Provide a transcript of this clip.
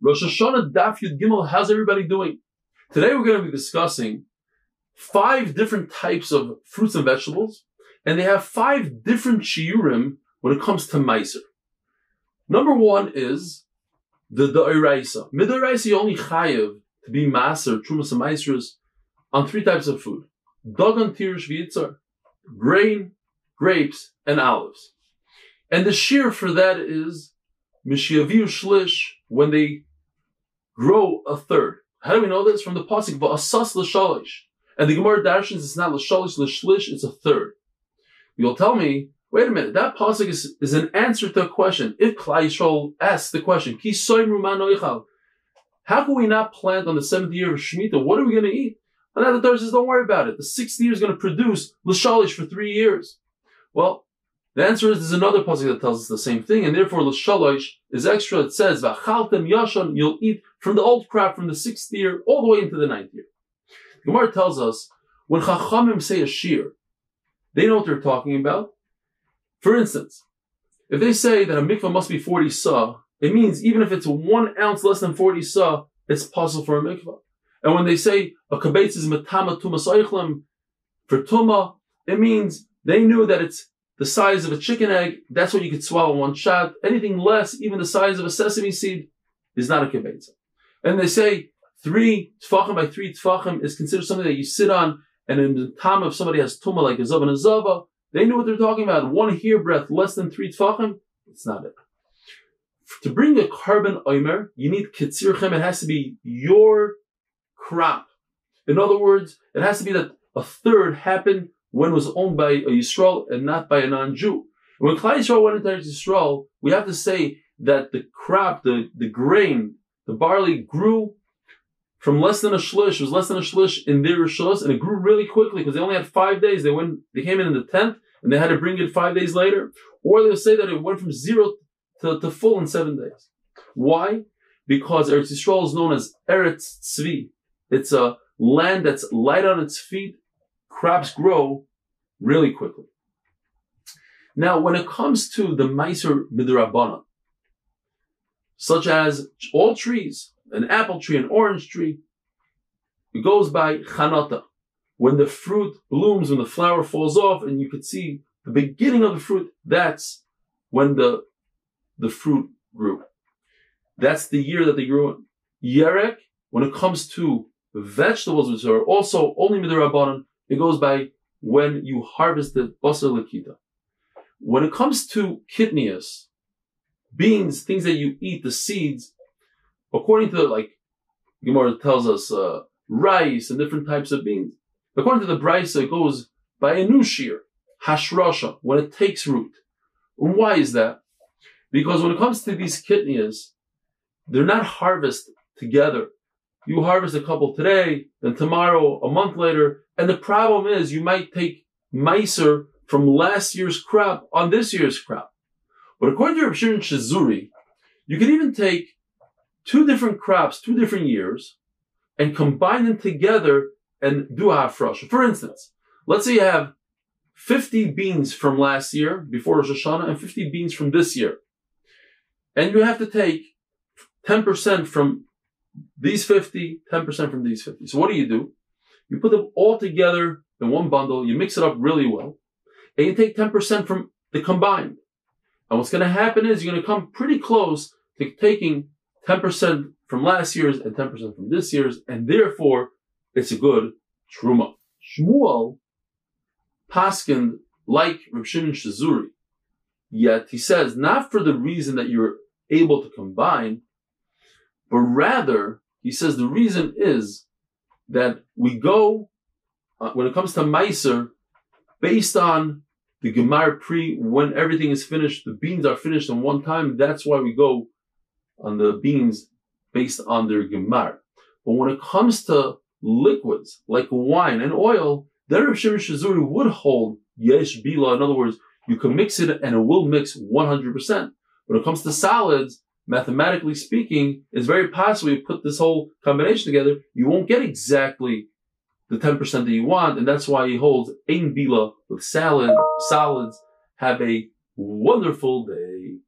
Rosh Hashanah Daf Yud Gimel, how's everybody doing? Today we're going to be discussing five different types of fruits and vegetables, and they have five different shiurim when it comes to meiser. Number one is the da'iraisa. Midaraisa you only chayev to be maser, trumas and meisers, on three types of food. Dagan, tirish, v'yitzar, grain, grapes, and olives. And the shiur for that is Mishiaviu Shlish, when they grow a third. How do we know this? From the Pasik, Va'asas L'shalish. And the Gemara Darshans, it's not L'shalish, L'shlish, it's a third. You'll tell me, wait a minute, that Pasik is, is an answer to a question. If Klal Yisrael asks the question, Ki how can we not plant on the seventh year of Shemitah? What are we going to eat? The Torah says, don't worry about it. The sixth year is going to produce L'shalish for three years. Well, the answer is there's another pasuk that tells us the same thing, and therefore l'shalosh is extra. It says v'achaltem yashan, you'll eat from the old crop from the sixth year all the way into the ninth year. The Gemara tells us when chachamim say a shir, they know what they're talking about. For instance, if they say that a mikvah must be 40 sa, it means even if it's one ounce less than 40 sa, it's possible for a mikvah. And when they say a kabeitz is matama tumas for tuma, it means they knew that it's the size of a chicken egg, that's what you could swallow one shot. Anything less, even the size of a sesame seed, is not a kibetza. And they say three tfachim by three tfachim is considered something that you sit on, and in the time of somebody has tuma like a zav and a zava, they knew what they're talking about. One hair breadth less than three tfachim, it's not it. To bring a korban oimer, you need kitzirchem. It has to be your crop. In other words, it has to be that a third happened when was owned by a Yisrael and not by a non-Jew. When Klal Yisrael went into Yisrael, we have to say that the crop, the, the grain, the barley grew from less than a shlish, it was less than a shlish in their rishos, and it grew really quickly because they only had five days. They went, they came in in the tenth, and they had to bring it five days later. Or they'll say that it went from zero to, to full in seven days. Why? Because Eretz Yisrael is known as Eretz Tzvi. It's a land that's light on its feet crops grow really quickly. Now, when it comes to the Meiser Midrabana, such as all trees, an apple tree, an orange tree, it goes by Chanata. When the fruit blooms, when the flower falls off, and you could see the beginning of the fruit, that's when the, the fruit grew. That's the year that they grew in. Yerek, when it comes to vegetables, which are also only midrabanan, it goes by when you harvest the basar. When it comes to kitniyos, beans, things that you eat, the seeds, according to like Gemara tells us uh, rice and different types of beans. According to the Brisa, it goes by a new shiur, hashrasha, when it takes root. And why is that? Because when it comes to these kitniyos, they're not harvested together. You harvest a couple today, then tomorrow, a month later, and the problem is you might take miser from last year's crop on this year's crop. But according to Rav Shimon Shazuri, you can even take two different crops, two different years, and combine them together and do a hafrasha. For instance, let's say you have 50 beans from last year before Rosh Hashanah and 50 beans from this year. And you have to take 10% from these 50, 10% from these 50. So what do you do? You put them all together in one bundle, you mix it up really well, and you take 10% from the combined. And what's going to happen is you're going to come pretty close to taking 10% from last year's and 10% from this year's, and therefore it's a good truma. Shmuel paskin like Rav Shimon Shazuri, yet he says not for the reason that you're able to combine, but rather he says the reason is that we go, uh, when it comes to Meiser, based on the Gemar pre, when everything is finished, the beans are finished in one time, that's why we go on the beans based on their Gemar. But when it comes to liquids, like wine and oil, then Rav Shimon Shazuri would hold Yesh Bila. In other words, you can mix it and it will mix 100%. When it comes to salads, mathematically speaking, it's very possible you put this whole combination together, you won't get exactly the 10% that you want, and that's why he holds Ein Bila with salad, solids. Have a wonderful day.